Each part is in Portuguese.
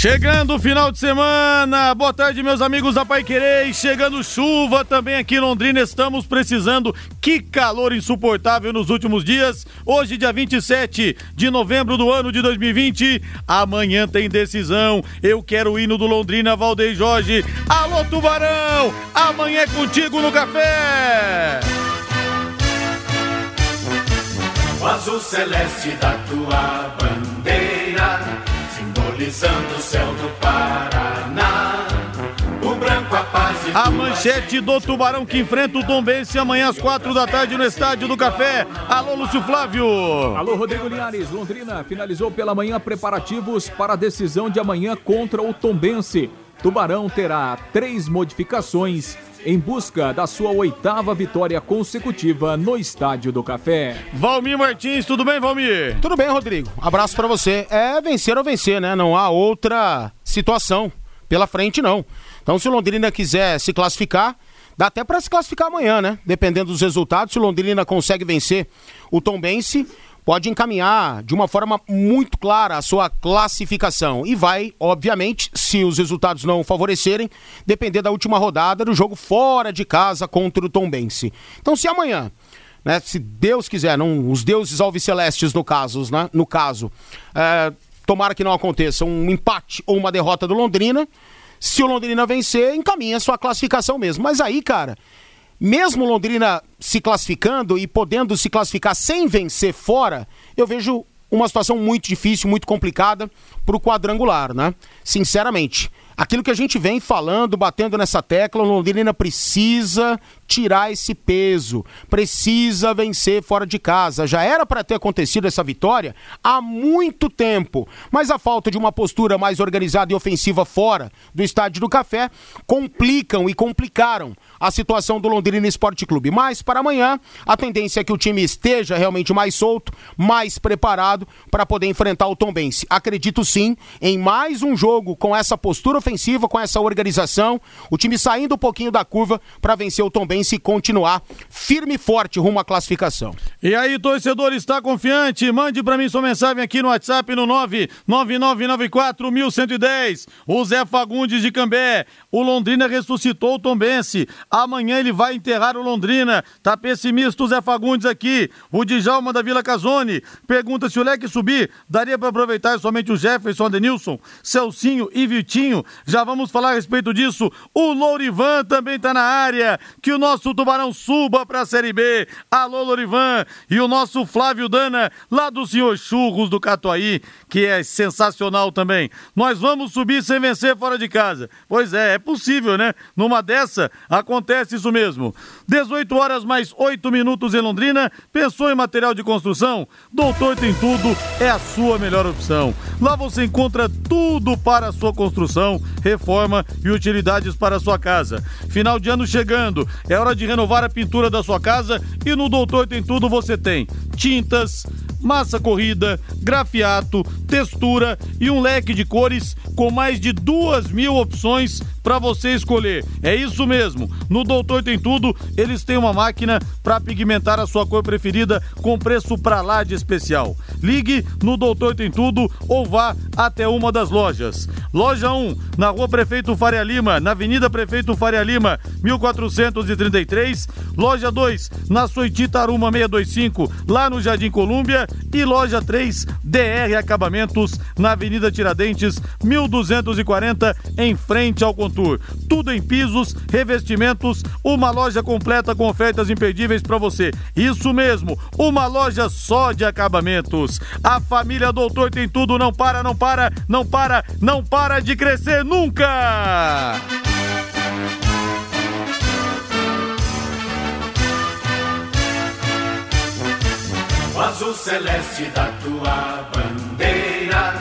Chegando o final de semana, boa tarde meus amigos da Pai Querer, chegando chuva também aqui em Londrina, estamos precisando, que calor insuportável nos últimos dias, hoje dia 27 de novembro do ano de 2020, amanhã tem decisão, eu quero o hino do Londrina, Valdeir Jorge, alô Tubarão, amanhã é contigo no café! O azul celeste da tua bandeira, simbolizando o céu do Paraná. O branco a paz e A manchete do Tubarão que enfrenta o Tombense amanhã às quatro da tarde no Estádio do Café. Alô, Lúcio Flávio. Alô, Rodrigo Linhares. Londrina finalizou pela manhã preparativos para a decisão de amanhã contra o Tombense. Tubarão terá três modificações em busca da sua oitava vitória consecutiva no Estádio do Café. Valmir Martins, tudo bem, Valmir? Tudo bem, Rodrigo. Abraço pra você. É vencer ou vencer, né? Não há outra situação pela frente, não. Então, se o Londrina quiser se classificar, dá até pra se classificar amanhã, né? Dependendo dos resultados, se o Londrina consegue vencer o Tombense, pode encaminhar de uma forma muito clara a sua classificação. E vai, obviamente, se os resultados não favorecerem, depender da última rodada do jogo fora de casa contra o Tombense. Então, se amanhã né, se Deus quiser, não, os deuses alvicelestes no caso, né, no caso, é, tomara que não aconteça um empate ou uma derrota do Londrina. Se o Londrina vencer, encaminha sua classificação mesmo. Mas aí, cara, mesmo Londrina se classificando e podendo se classificar sem vencer fora, eu vejo uma situação muito difícil, muito complicada para o quadrangular, né? Sinceramente. Aquilo que a gente vem falando, batendo nessa tecla, o Londrina precisa tirar esse peso, precisa vencer fora de casa. Já era para ter acontecido essa vitória há muito tempo, mas a falta de uma postura mais organizada e ofensiva fora do Estádio do Café complicam e complicaram a situação do Londrina Esporte Clube. Mas para amanhã, a tendência é que o time esteja realmente mais solto, mais preparado para poder enfrentar o Tombense. Acredito sim em mais um jogo com essa postura ofensiva, com essa organização, o time saindo um pouquinho da curva para vencer o Tombense e continuar firme e forte rumo à classificação. E aí, torcedor, está confiante? Mande para mim sua mensagem aqui no WhatsApp no 999941110. O Zé Fagundes de Cambé. O Londrina ressuscitou o Tombense. Amanhã ele vai enterrar o Londrina. Tá pessimista o Zé Fagundes aqui. O Djalma da Vila Casone pergunta se o leque subir, daria para aproveitar somente o Jefferson, Adenilson, Celcinho e Vitinho. Já vamos falar a respeito disso. O Lourivan também tá na área. Que o nosso Tubarão suba para a Série B. Alô, Lourivan. E o nosso Flávio Dana, lá do Senhor Churros do Catuaí, que é sensacional também. Nós vamos subir sem vencer fora de casa. Pois é, é possível, né? Numa dessa, acontece isso mesmo. 18 horas mais 8 minutos em Londrina. Pensou em material de construção? Doutor Tem Tudo é a sua melhor opção. Lá você encontra tudo para a sua construção, reforma e utilidades para a sua casa. Final de ano chegando, é hora de renovar a pintura da sua casa e no Doutor Tem Tudo você tem tintas, massa corrida, grafiato, textura e um leque de cores com mais de duas mil opções para você escolher. É isso mesmo. No Doutor Tem Tudo, eles têm uma máquina para pigmentar a sua cor preferida com preço pra lá de especial. Ligue no Doutor Tem Tudo ou vá até uma das lojas. Loja 1, na Rua Prefeito Faria Lima, na Avenida Prefeito Faria Lima, 1433. Loja 2, na Soitita Aruma 625, lá no Jardim Colúmbia. E loja 3, DR Acabamentos, na Avenida Tiradentes, 1240, em frente ao Contour. Tudo em pisos, revestimentos, uma loja completa com ofertas imperdíveis para você. Isso mesmo, uma loja só de acabamentos. A família Doutor tem tudo, não para, não para, não para, não para de crescer nunca! O azul celeste da tua bandeira,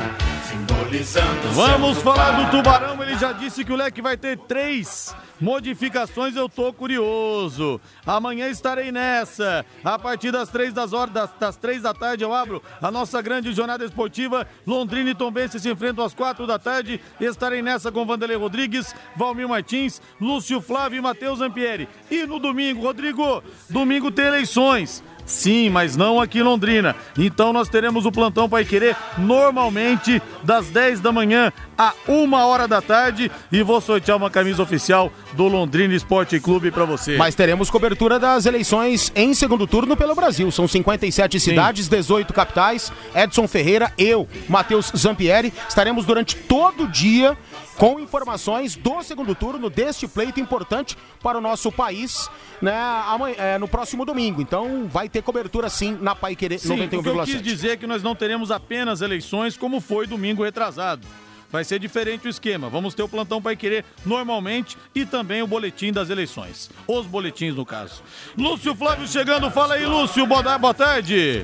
simbolizando Vamos falar do. Tubarão. Ele já disse que o Leque vai ter três Modificações eu tô curioso. Amanhã estarei nessa. A partir das três das horas, das, das três da tarde, eu abro a nossa grande jornada esportiva. Londrina e Tombense se enfrentam às quatro da tarde. Estarei nessa com Vanderlei Rodrigues, Valmir Martins, Lúcio Flávio e Matheus Ampieri. E no domingo, Rodrigo, domingo tem eleições. Sim, mas não aqui em Londrina. Então nós teremos o plantão Pai Querer normalmente das 10 da manhã a 1 hora da tarde e vou sortear uma camisa oficial do Londrina Esporte Clube para você. Mas teremos cobertura das eleições em segundo turno pelo Brasil. São 57 Sim. cidades, 18 capitais. Edson Ferreira, eu, Matheus Zampieri, estaremos durante todo o dia com informações do segundo turno deste pleito importante para o nosso país né, amanhã, é, no próximo domingo. Então vai ter cobertura sim na Pai Querer 91,7. O que eu quis dizer é que nós não teremos apenas eleições como foi domingo retrasado. Vai ser diferente o esquema. Vamos ter o plantão Pai Querer normalmente e também o boletim das eleições. Os boletins, no caso. Lúcio Flávio chegando. Fala aí, Lúcio. Boa tarde.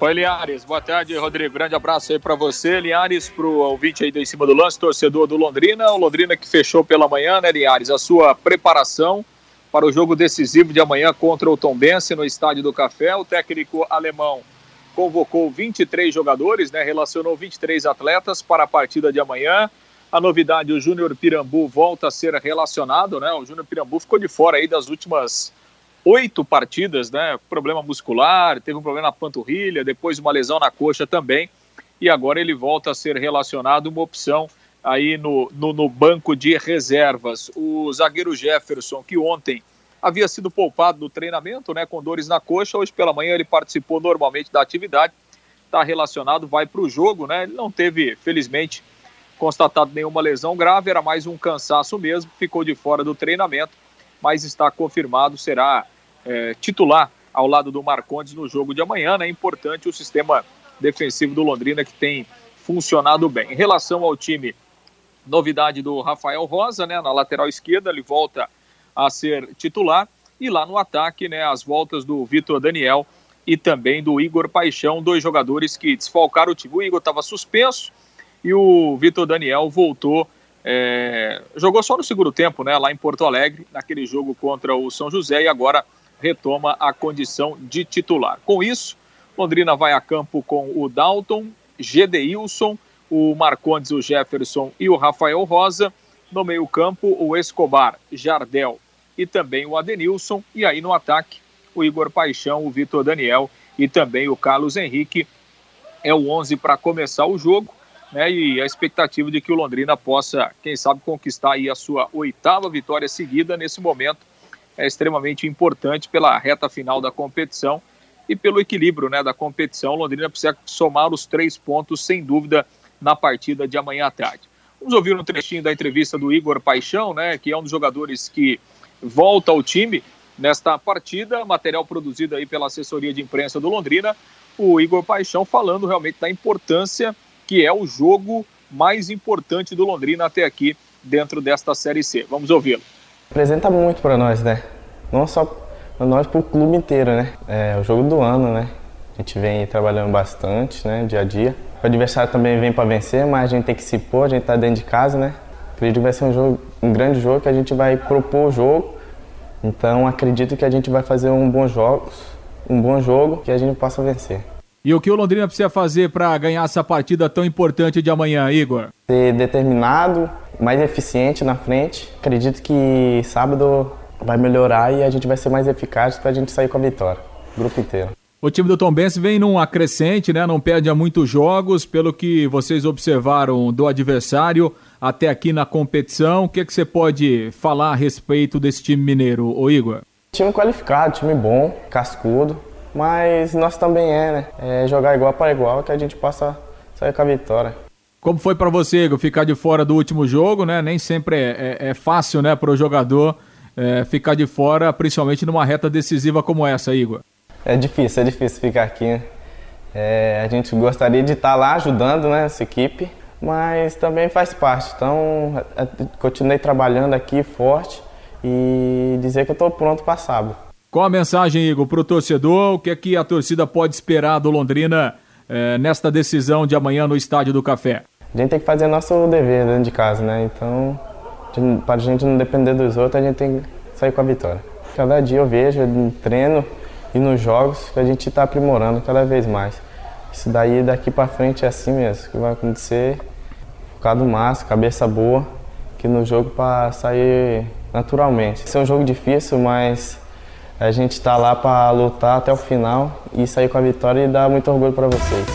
Oi, Liares. Boa tarde, Rodrigo. Grande abraço aí para você, Liares, pro ouvinte aí do Em Cima do Lance, torcedor do Londrina. O Londrina que fechou pela manhã, né, Liares? A sua preparação para o jogo decisivo de amanhã contra o Tombense no Estádio do Café. O técnico alemão convocou 23 jogadores, né, relacionou 23 atletas para a partida de amanhã. A novidade, o Júnior Pirambu volta a ser relacionado, né? O Júnior Pirambu ficou de fora aí das últimas oito partidas, né? Problema muscular, teve um problema na panturrilha, depois uma lesão na coxa também. E agora ele volta a ser relacionado, uma opção aí no, no, no banco de reservas. O zagueiro Jefferson, que ontem havia sido poupado do treinamento, né? Com dores na coxa, hoje pela manhã ele participou normalmente da atividade, está relacionado, vai para o jogo, né? Ele não teve, felizmente, constatado nenhuma lesão grave, era mais um cansaço mesmo, ficou de fora do treinamento, mas está confirmado, será é, titular ao lado do Marcondes no jogo de amanhã. Né? É importante o sistema defensivo do Londrina que tem funcionado bem. Em relação ao time, novidade do Rafael Rosa, né? na lateral esquerda, ele volta a ser titular. E lá no ataque, né, as voltas do Vitor Daniel e também do Igor Paixão, dois jogadores que desfalcaram o time. O Igor estava suspenso e o Vitor Daniel voltou é, jogou só no segundo tempo, né, lá em Porto Alegre, naquele jogo contra o São José, e agora retoma a condição de titular. Com isso, Londrina vai a campo com o Dalton, Gedeilson, o Marcondes, o Jefferson e o Rafael Rosa. No meio-campo, o Escobar, Jardel e também o Adenilson. E aí no ataque, o Igor Paixão, o Vitor Daniel e também o Carlos Henrique. É o 11 para começar o jogo. Né, e a expectativa de que o Londrina possa, quem sabe, conquistar aí a sua oitava vitória seguida nesse momento é extremamente importante pela reta final da competição e pelo equilíbrio né, da competição. Londrina precisa somar os três pontos, sem dúvida, na partida de amanhã à tarde. Vamos ouvir um trechinho da entrevista do Igor Paixão, né, que é um dos jogadores que volta ao time nesta partida, material produzido aí pela assessoria de imprensa do Londrina, o Igor Paixão falando realmente da importância que é o jogo mais importante do Londrina até aqui dentro desta Série C. Vamos ouvi-lo. Representa muito para nós, né? Não só para nós, para o clube inteiro, né? É o jogo do ano, né? A gente vem trabalhando bastante, né? Dia a dia. O adversário também vem para vencer, mas a gente tem que se pôr, a gente está dentro de casa, né? Acredito que vai ser um, jogo, um grande jogo que a gente vai propor o jogo. Então acredito que a gente vai fazer um bom jogo, um bom jogo que a gente possa vencer. E o que o Londrina precisa fazer para ganhar essa partida tão importante de amanhã, Igor? Ser determinado, mais eficiente na frente. Acredito que sábado vai melhorar e a gente vai ser mais eficaz para a gente sair com a vitória. O grupo inteiro. O time do Tom Benz vem num acrescente, né? Não perde a muitos jogos, pelo que vocês observaram do adversário até aqui na competição. O que, é que você pode falar a respeito desse time mineiro, ô Igor? Time qualificado, time bom, cascudo, mas nós também é, né? É jogar igual para igual que a gente possa sair com a vitória. Como foi para você, Igor, ficar de fora do último jogo, né? Nem sempre é, é, é fácil, né, para o jogador é, ficar de fora, principalmente numa reta decisiva como essa, Igor. É difícil, é difícil ficar aqui. É, a gente gostaria de estar lá ajudando né, essa equipe, mas também faz parte. Então, é, continuei trabalhando aqui forte e dizer que eu estou pronto para sábado. Qual a mensagem, Igor, para o torcedor? O que é que a torcida pode esperar do Londrina é, nesta decisão de amanhã no Estádio do Café? a gente tem que fazer nosso dever dentro de casa, né? Então Para a gente não depender dos outros, a gente tem que sair com a vitória. Cada dia eu vejo no treino e nos jogos que a gente está aprimorando cada vez mais. Isso daí daqui para frente é assim mesmo que vai acontecer. Focado massa, cabeça boa, que no jogo para sair naturalmente. Esse é um jogo difícil, mas a gente está lá para lutar até o final e sair com a vitória e dar muito orgulho para vocês.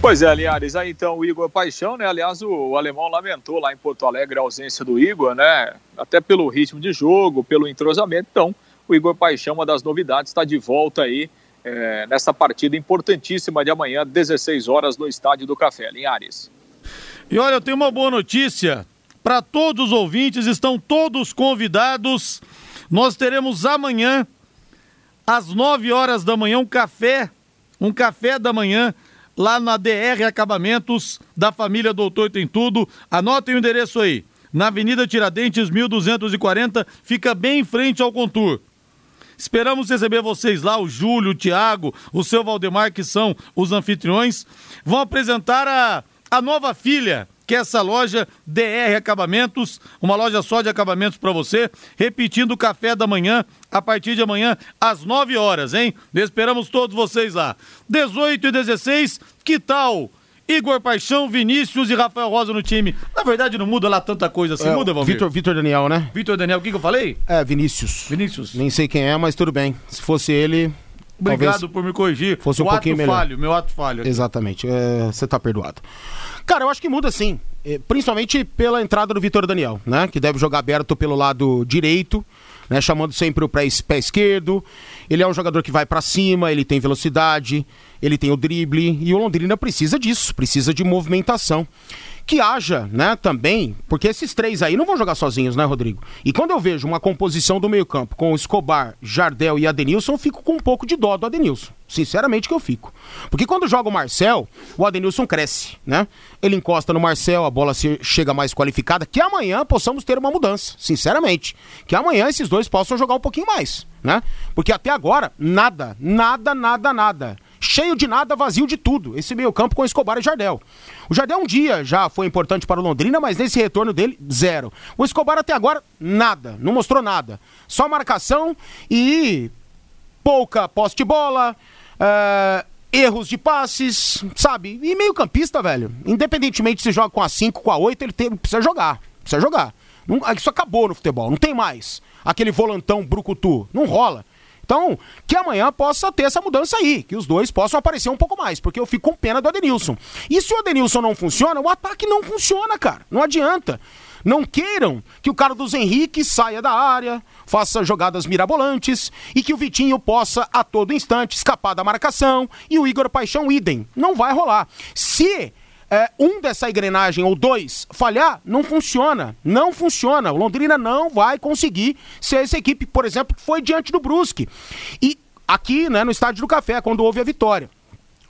Pois é, Linhares, aí então o Igor Paixão, né? Aliás, o, o, alemão lamentou lá em Porto Alegre a ausência do Igor, né? Até pelo ritmo de jogo, pelo entrosamento. Então, o Igor Paixão, uma das novidades, está de volta aí é, nessa partida importantíssima de amanhã, 16 horas, no Estádio do Café. Linhares. E olha, eu tenho uma boa notícia para todos os ouvintes, estão todos convidados. Nós teremos amanhã, às 9 horas da manhã, um café, um café da manhã lá na DR Acabamentos da família Doutor Tem Tudo. Anotem o endereço aí. Na Avenida Tiradentes, 1240, fica bem em frente ao Contur. Esperamos receber vocês lá, o Júlio, o Tiago, o seu Valdemar, que são os anfitriões. Vão apresentar a, a nova filha que é essa loja DR Acabamentos, uma loja só de acabamentos para você, repetindo o café da manhã a partir de amanhã às 9 horas, hein? Esperamos todos vocês lá. 18 e 16, que tal? Igor Paixão, Vinícius e Rafael Rosa no time. Na verdade, não muda lá tanta coisa assim. É, muda, Valmir? Vitor, Vitor Daniel, né? Vitor Daniel, o que, que eu falei? É, Vinícius. Vinícius. Nem sei quem é, mas tudo bem. Se fosse ele. Obrigado por me corrigir. Fosse um o pouquinho ato melhor. falho, meu ato falho. Exatamente. É, você tá perdoado. Cara, eu acho que muda sim. É, principalmente pela entrada do Vitor Daniel, né? Que deve jogar aberto pelo lado direito né, chamando sempre o pé esquerdo. Ele é um jogador que vai para cima, ele tem velocidade, ele tem o drible e o Londrina precisa disso, precisa de movimentação que haja, né, também, porque esses três aí não vão jogar sozinhos, né, Rodrigo? E quando eu vejo uma composição do meio-campo com Escobar, Jardel e Adenilson, eu fico com um pouco de dó do Adenilson. Sinceramente que eu fico. Porque quando joga o Marcel, o Adenilson cresce, né? Ele encosta no Marcel, a bola chega mais qualificada, que amanhã possamos ter uma mudança, sinceramente. Que amanhã esses dois possam jogar um pouquinho mais, né? Porque até agora, nada, nada, nada, nada cheio de nada, vazio de tudo. Esse meio-campo com Escobar e Jardel. O Jardel um dia já foi importante para o Londrina, mas nesse retorno dele, zero. O Escobar até agora, nada. Não mostrou nada. Só marcação e pouca poste de bola, uh, erros de passes, sabe? E meio-campista, velho. Independentemente se joga com a 5, com a 8, ele tem, precisa jogar. Precisa jogar. Não, isso acabou no futebol, não tem mais. Aquele volantão brucutu. Não rola. Então, que amanhã possa ter essa mudança aí, que os dois possam aparecer um pouco mais, porque eu fico com pena do Adenilson. E se o Adenilson não funciona, o ataque não funciona, cara. Não adianta. Não queiram que o cara dos Henrique saia da área, faça jogadas mirabolantes e que o Vitinho possa a todo instante escapar da marcação e o Igor Paixão idem. Não vai rolar. Se é, um dessa engrenagem ou dois falhar, não funciona. Não funciona. O Londrina não vai conseguir ser essa equipe, por exemplo, que foi diante do Brusque. E aqui, né, no Estádio do Café, quando houve a vitória.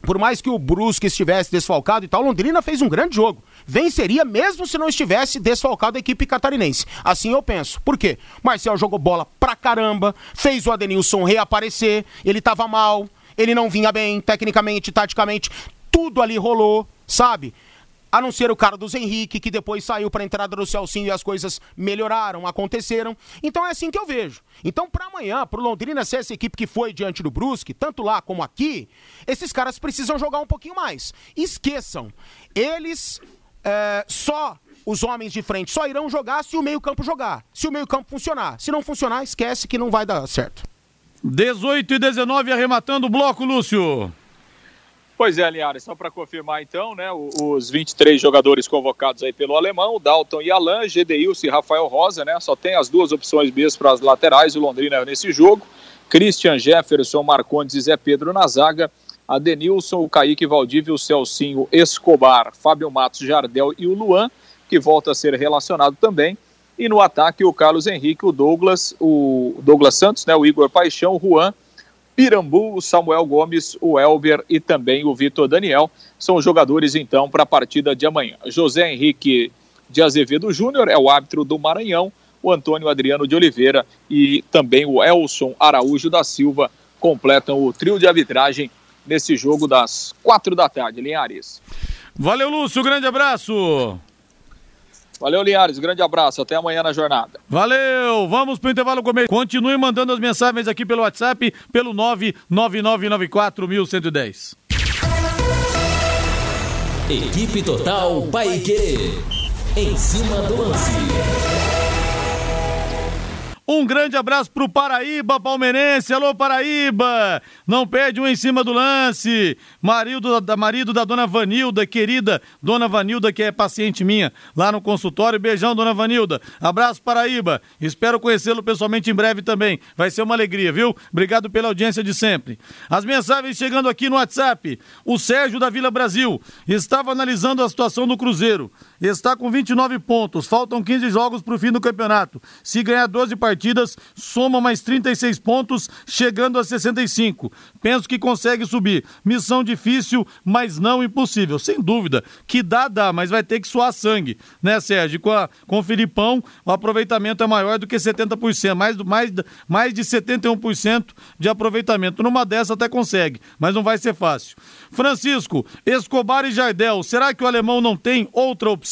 Por mais que o Brusque estivesse desfalcado e tal, Londrina fez um grande jogo. Venceria mesmo se não estivesse desfalcado a equipe catarinense. Assim eu penso. Por quê? Marcel jogou bola pra caramba, fez o Adenilson reaparecer, ele tava mal, ele não vinha bem, tecnicamente, taticamente, tudo ali rolou sabe? A não ser o cara dos Henrique, que depois saiu para a entrada do Celcinho e as coisas melhoraram, aconteceram. Então é assim que eu vejo. Então, para amanhã, para o Londrina ser essa equipe que foi diante do Brusque, tanto lá como aqui, esses caras precisam jogar um pouquinho mais. Esqueçam, eles é, só os homens de frente só irão jogar se o meio-campo jogar. Se o meio-campo funcionar. Se não funcionar, esquece que não vai dar certo. 18 e 19 arrematando o bloco, Lúcio. Pois é, Linhares, só para confirmar então, né, os 23 jogadores convocados aí pelo alemão, Dalton e Alan, Gedeilson e Rafael Rosa, né, só tem as duas opções mesmo para as laterais, o Londrina nesse jogo, Christian Jefferson, Marcondes e Zé Pedro na zaga, Adenilson, o Kaique Valdívio, o Celcinho Escobar, Fábio Matos, Jardel e o Luan, que volta a ser relacionado também, e no ataque o Carlos Henrique, o Douglas, o Douglas Santos, né, o Igor Paixão, o Juan, Pirambu, o Samuel Gomes, o Elber e também o Vitor Daniel são os jogadores então para a partida de amanhã. José Henrique de Azevedo Júnior é o árbitro do Maranhão, o Antônio Adriano de Oliveira e também o Elson Araújo da Silva completam o trio de arbitragem nesse jogo das quatro da tarde, Linhares. Valeu, Lúcio, grande abraço. Valeu, Linhares. Grande abraço. Até amanhã na jornada. Valeu! Vamos pro intervalo comer. Continue mandando as mensagens aqui pelo WhatsApp, pelo 999941110. Equipe Total Paique. Em cima do lance. Um grande abraço pro Paraíba palmeirense. Alô, Paraíba! Não perde um em cima do lance. Marido da, marido da dona Vanilda, querida dona Vanilda, que é paciente minha lá no consultório. Beijão, dona Vanilda. Abraço, Paraíba. Espero conhecê-lo pessoalmente em breve também. Vai ser uma alegria, viu? Obrigado pela audiência de sempre. As mensagens chegando aqui no WhatsApp. O Sérgio da Vila Brasil estava analisando a situação do Cruzeiro. Está com 29 pontos. Faltam 15 jogos para o fim do campeonato. Se ganhar 12 partidas, soma mais 36 pontos, chegando a 65. Penso que consegue subir. Missão difícil, mas não impossível. Sem dúvida. Que dá, dá, mas vai ter que suar sangue, né, Sérgio? Com, a, com o Filipão, o aproveitamento é maior do que 70%, mais, mais, mais de 71% de aproveitamento. Numa dessa até consegue, mas não vai ser fácil. Francisco, Escobar e Jardel, será que o alemão não tem outra opção?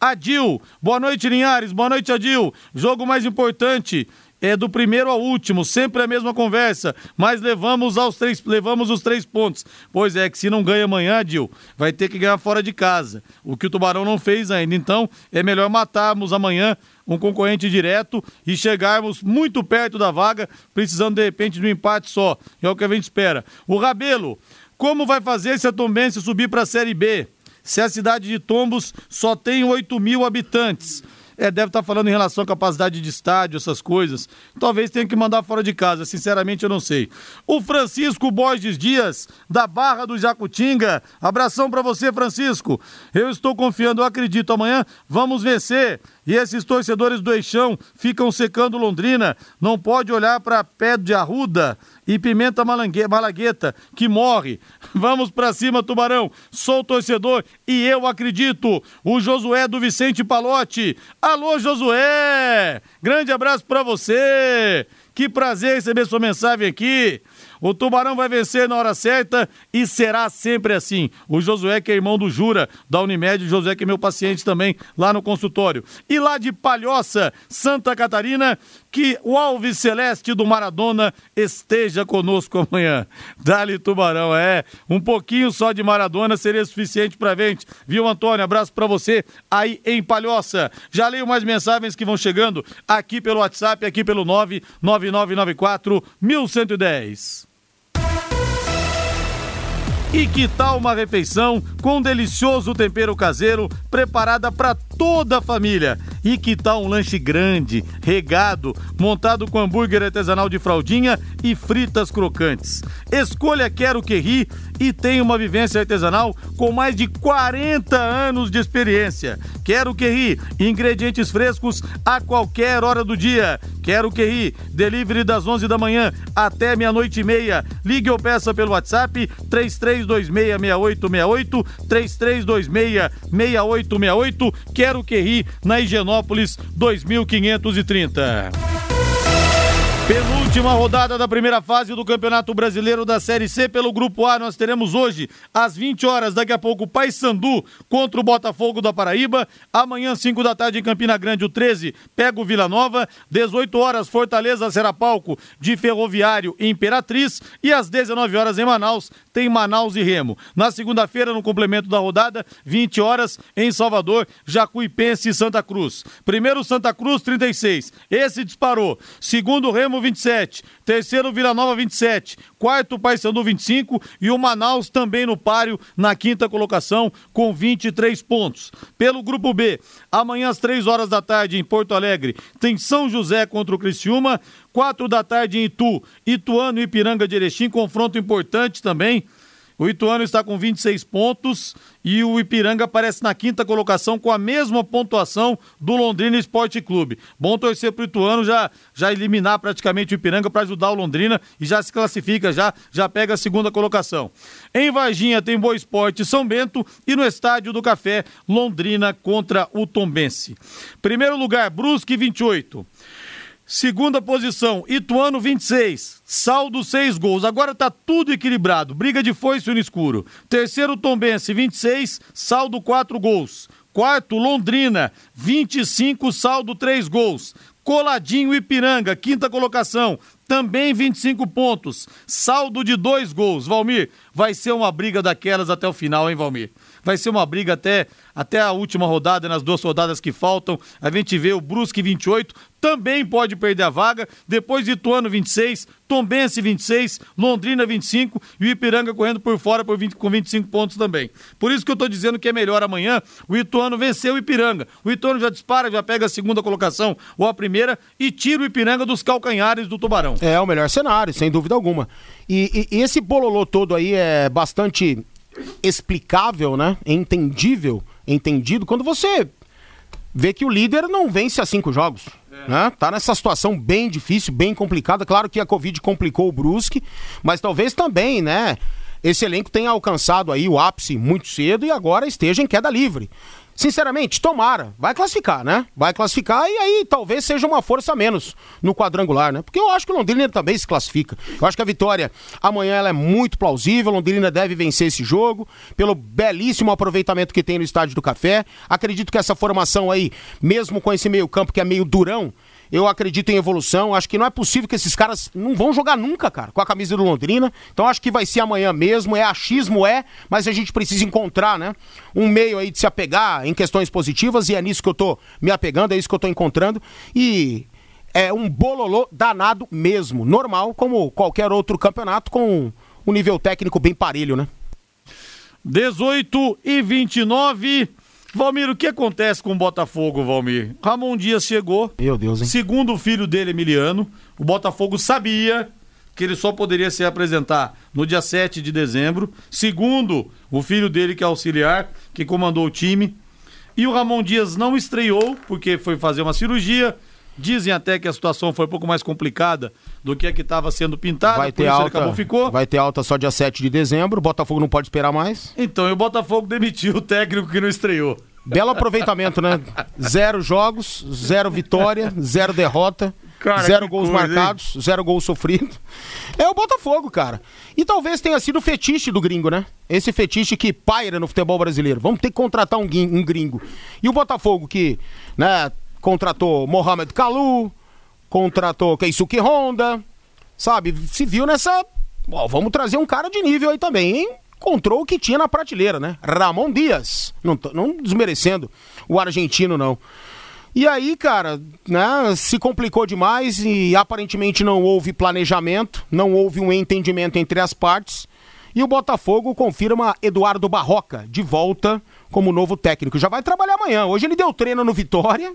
Adil, boa noite, Linhares, boa noite, Adil. Jogo mais importante é do primeiro ao último, sempre a mesma conversa, mas levamos aos três, levamos os três pontos. Pois é, que se não ganha amanhã, Dil, vai ter que ganhar fora de casa. O que o Tubarão não fez ainda. Então, é melhor matarmos amanhã um concorrente direto e chegarmos muito perto da vaga, precisando de repente de um empate só. É o que a gente espera. O Rabelo, como vai fazer se a Tombense subir para a Série B? Se a cidade de Tombos só tem 8 mil habitantes. É, deve estar tá falando em relação à capacidade de estádio, essas coisas. Talvez tenha que mandar fora de casa, sinceramente eu não sei. O Francisco Borges Dias, da Barra do Jacutinga. Abração para você, Francisco. Eu estou confiando, eu acredito. Amanhã vamos vencer. E esses torcedores do Eixão ficam secando Londrina. Não pode olhar para pé de arruda e Pimenta Malagueta, que morre. Vamos para cima, Tubarão. Sou torcedor e eu acredito. O Josué do Vicente Palote. Alô, Josué! Grande abraço para você. Que prazer receber sua mensagem aqui. O Tubarão vai vencer na hora certa e será sempre assim. O Josué, que é irmão do Jura, da Unimed, o Josué, que é meu paciente também lá no consultório. E lá de Palhoça, Santa Catarina, que o Alves Celeste do Maradona esteja conosco amanhã. Dali Tubarão, é. Um pouquinho só de Maradona seria suficiente pra gente. Viu, Antônio? Abraço pra você aí em Palhoça. Já leio mais mensagens que vão chegando aqui pelo WhatsApp, aqui pelo 99994 1110. E que tal uma refeição com um delicioso tempero caseiro preparada para toda a família? E que tal um lanche grande, regado, montado com hambúrguer artesanal de fraldinha e fritas crocantes? Escolha Quero Que Ri e tenha uma vivência artesanal com mais de 40 anos de experiência. Quero Que Ri, ingredientes frescos a qualquer hora do dia. Quero Que Ri, delivery das 11 da manhã até meia-noite e meia. Ligue ou peça pelo WhatsApp 33 33266868, 33266868. Quero que ri na Higienópolis 2530. Penúltima rodada da primeira fase do Campeonato Brasileiro da Série C pelo Grupo A. Nós teremos hoje, às 20 horas, daqui a pouco, Paysandu contra o Botafogo da Paraíba. Amanhã, 5 da tarde, em Campina Grande, o 13 pega o Vila Nova. 18 horas, Fortaleza será palco de Ferroviário e Imperatriz. E às 19 horas, em Manaus, tem Manaus e Remo. Na segunda-feira, no complemento da rodada, 20 horas, em Salvador, Jacuipense e Santa Cruz. Primeiro, Santa Cruz, 36. Esse disparou. Segundo, Remo, 27. Terceiro, Vila Nova, 27. Quarto, Paysandu, 25. E o Manaus também no páreo, na quinta colocação, com 23 pontos. Pelo Grupo B, amanhã às 3 horas da tarde, em Porto Alegre, tem São José contra o Criciúma. 4 da tarde em Itu, Ituano e Ipiranga de Erechim, confronto importante também. O Ituano está com 26 pontos e o Ipiranga aparece na quinta colocação com a mesma pontuação do Londrina Esporte Clube. Bom torcer para o Ituano já, já eliminar praticamente o Ipiranga para ajudar o Londrina e já se classifica, já, já pega a segunda colocação. Em Varginha tem Boa Esporte São Bento e no Estádio do Café, Londrina contra o Tombense. Primeiro lugar, Brusque 28. Segunda posição, Ituano 26, saldo 6 gols. Agora tá tudo equilibrado, briga de foice no escuro. Terceiro, Tombense 26, saldo 4 gols. Quarto, Londrina, 25, saldo 3 gols. Coladinho Ipiranga, quinta colocação, também 25 pontos, saldo de dois gols. Valmir, vai ser uma briga daquelas até o final, hein, Valmir? Vai ser uma briga até, até a última rodada, nas duas rodadas que faltam. A gente vê o Brusque 28, também pode perder a vaga. Depois de Ituano 26, Tombense 26, Londrina 25 e o Ipiranga correndo por fora por 20, com 25 pontos também. Por isso que eu tô dizendo que é melhor amanhã o Ituano vencer o Ipiranga. O Ituano já dispara, já pega a segunda colocação ou a primeira e tira o Ipiranga dos calcanhares do Tubarão. É o melhor cenário, sem dúvida alguma. E, e, e esse bololô todo aí é bastante explicável, né? Entendível, entendido, quando você vê que o líder não vence a cinco jogos. É. Né? Tá nessa situação bem difícil, bem complicada. Claro que a Covid complicou o Brusque, mas talvez também, né? Esse elenco tenha alcançado aí o ápice muito cedo e agora esteja em queda livre. Sinceramente, tomara. Vai classificar, né? Vai classificar e aí talvez seja uma força a menos no quadrangular, né? Porque eu acho que o Londrina também se classifica. Eu acho que a vitória amanhã ela é muito plausível. Londrina deve vencer esse jogo pelo belíssimo aproveitamento que tem no Estádio do Café. Acredito que essa formação aí, mesmo com esse meio-campo que é meio durão, eu acredito em evolução. Acho que não é possível que esses caras não vão jogar nunca, cara, com a camisa do Londrina. Então acho que vai ser amanhã mesmo. É achismo, é, mas a gente precisa encontrar, né? Um meio aí de se apegar em questões positivas e é nisso que eu tô me apegando, é isso que eu tô encontrando. E é um bololô danado mesmo, normal, como qualquer outro campeonato com um nível técnico bem parelho, né? 18 e 29. Valmir, o que acontece com o Botafogo, Valmir? Ramon Dias chegou. Meu Deus, hein? Segundo o filho dele, Emiliano, o Botafogo sabia que ele só poderia se apresentar no dia 7 de dezembro. Segundo o filho dele, que é auxiliar, que comandou o time. E o Ramon Dias não estreou, porque foi fazer uma cirurgia. Dizem até que a situação foi um pouco mais complicada do que a que estava sendo pintada, vai ter alta, acabou, ficou. Vai ter alta só dia 7 de dezembro, o Botafogo não pode esperar mais. Então, e o Botafogo demitiu o técnico que não estreou. Belo aproveitamento, né? Zero jogos, zero vitória, zero derrota, cara, zero gols coisa, marcados, hein? zero gol sofrido. É o Botafogo, cara. E talvez tenha sido o fetiche do gringo, né? Esse fetiche que paira no futebol brasileiro. Vamos ter que contratar um, um gringo. E o Botafogo que, né, contratou Mohamed Kalu, contratou Keisuke Honda, sabe? Se viu nessa. Bom, vamos trazer um cara de nível aí também, hein? Encontrou o que tinha na prateleira, né? Ramon Dias. Não, não desmerecendo o argentino, não. E aí, cara, né, se complicou demais e aparentemente não houve planejamento, não houve um entendimento entre as partes. E o Botafogo confirma Eduardo Barroca de volta como novo técnico. Já vai trabalhar amanhã. Hoje ele deu treino no Vitória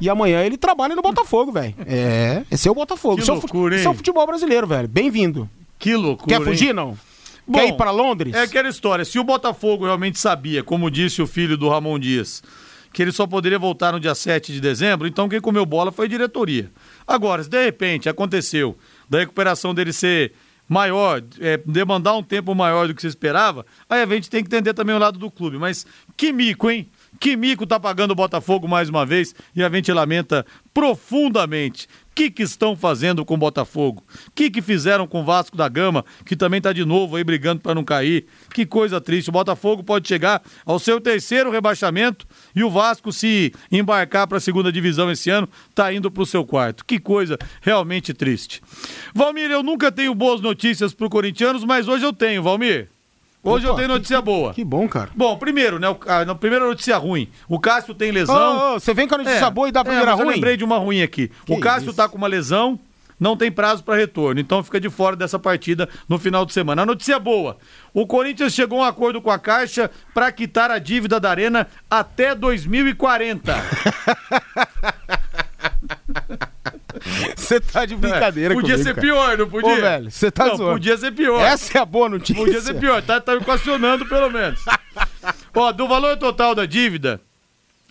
e amanhã ele trabalha no Botafogo, velho. É, esse é o Botafogo. Que loucura, é o, esse é o futebol brasileiro, velho. Bem-vindo. Que loucura. Quer fugir, hein? não? Bom, Quer ir para Londres? É aquela história. Se o Botafogo realmente sabia, como disse o filho do Ramon Dias, que ele só poderia voltar no dia 7 de dezembro, então quem comeu bola foi a diretoria. Agora, se de repente aconteceu da recuperação dele ser maior, é, demandar um tempo maior do que se esperava, aí a gente tem que entender também o lado do clube. Mas que mico, hein? Que mico tá pagando o Botafogo mais uma vez e a gente lamenta profundamente. O que, que estão fazendo com o Botafogo? O que, que fizeram com o Vasco da Gama, que também está de novo aí brigando para não cair? Que coisa triste. O Botafogo pode chegar ao seu terceiro rebaixamento e o Vasco, se embarcar para a segunda divisão esse ano, está indo para o seu quarto. Que coisa realmente triste. Valmir, eu nunca tenho boas notícias para o corintianos, mas hoje eu tenho, Valmir. Hoje Opa, eu tenho notícia que, boa. Que bom, cara. Bom, primeiro, né? A, a primeira notícia ruim. O Cássio tem lesão. Oh, oh, você vem com a notícia é, boa e dá a primeira é, ruim? Eu lembrei de uma ruim aqui. Que o Cássio isso? tá com uma lesão, não tem prazo para retorno. Então fica de fora dessa partida no final de semana. A notícia boa: o Corinthians chegou a um acordo com a Caixa para quitar a dívida da Arena até 2040. Você tá de brincadeira é, Podia comigo, ser cara. pior, não podia? Ô, velho, você tá não, zoando. Podia ser pior. Essa é a boa notícia. Podia ser pior, tá, tá equacionando pelo menos. Ó, do valor total da dívida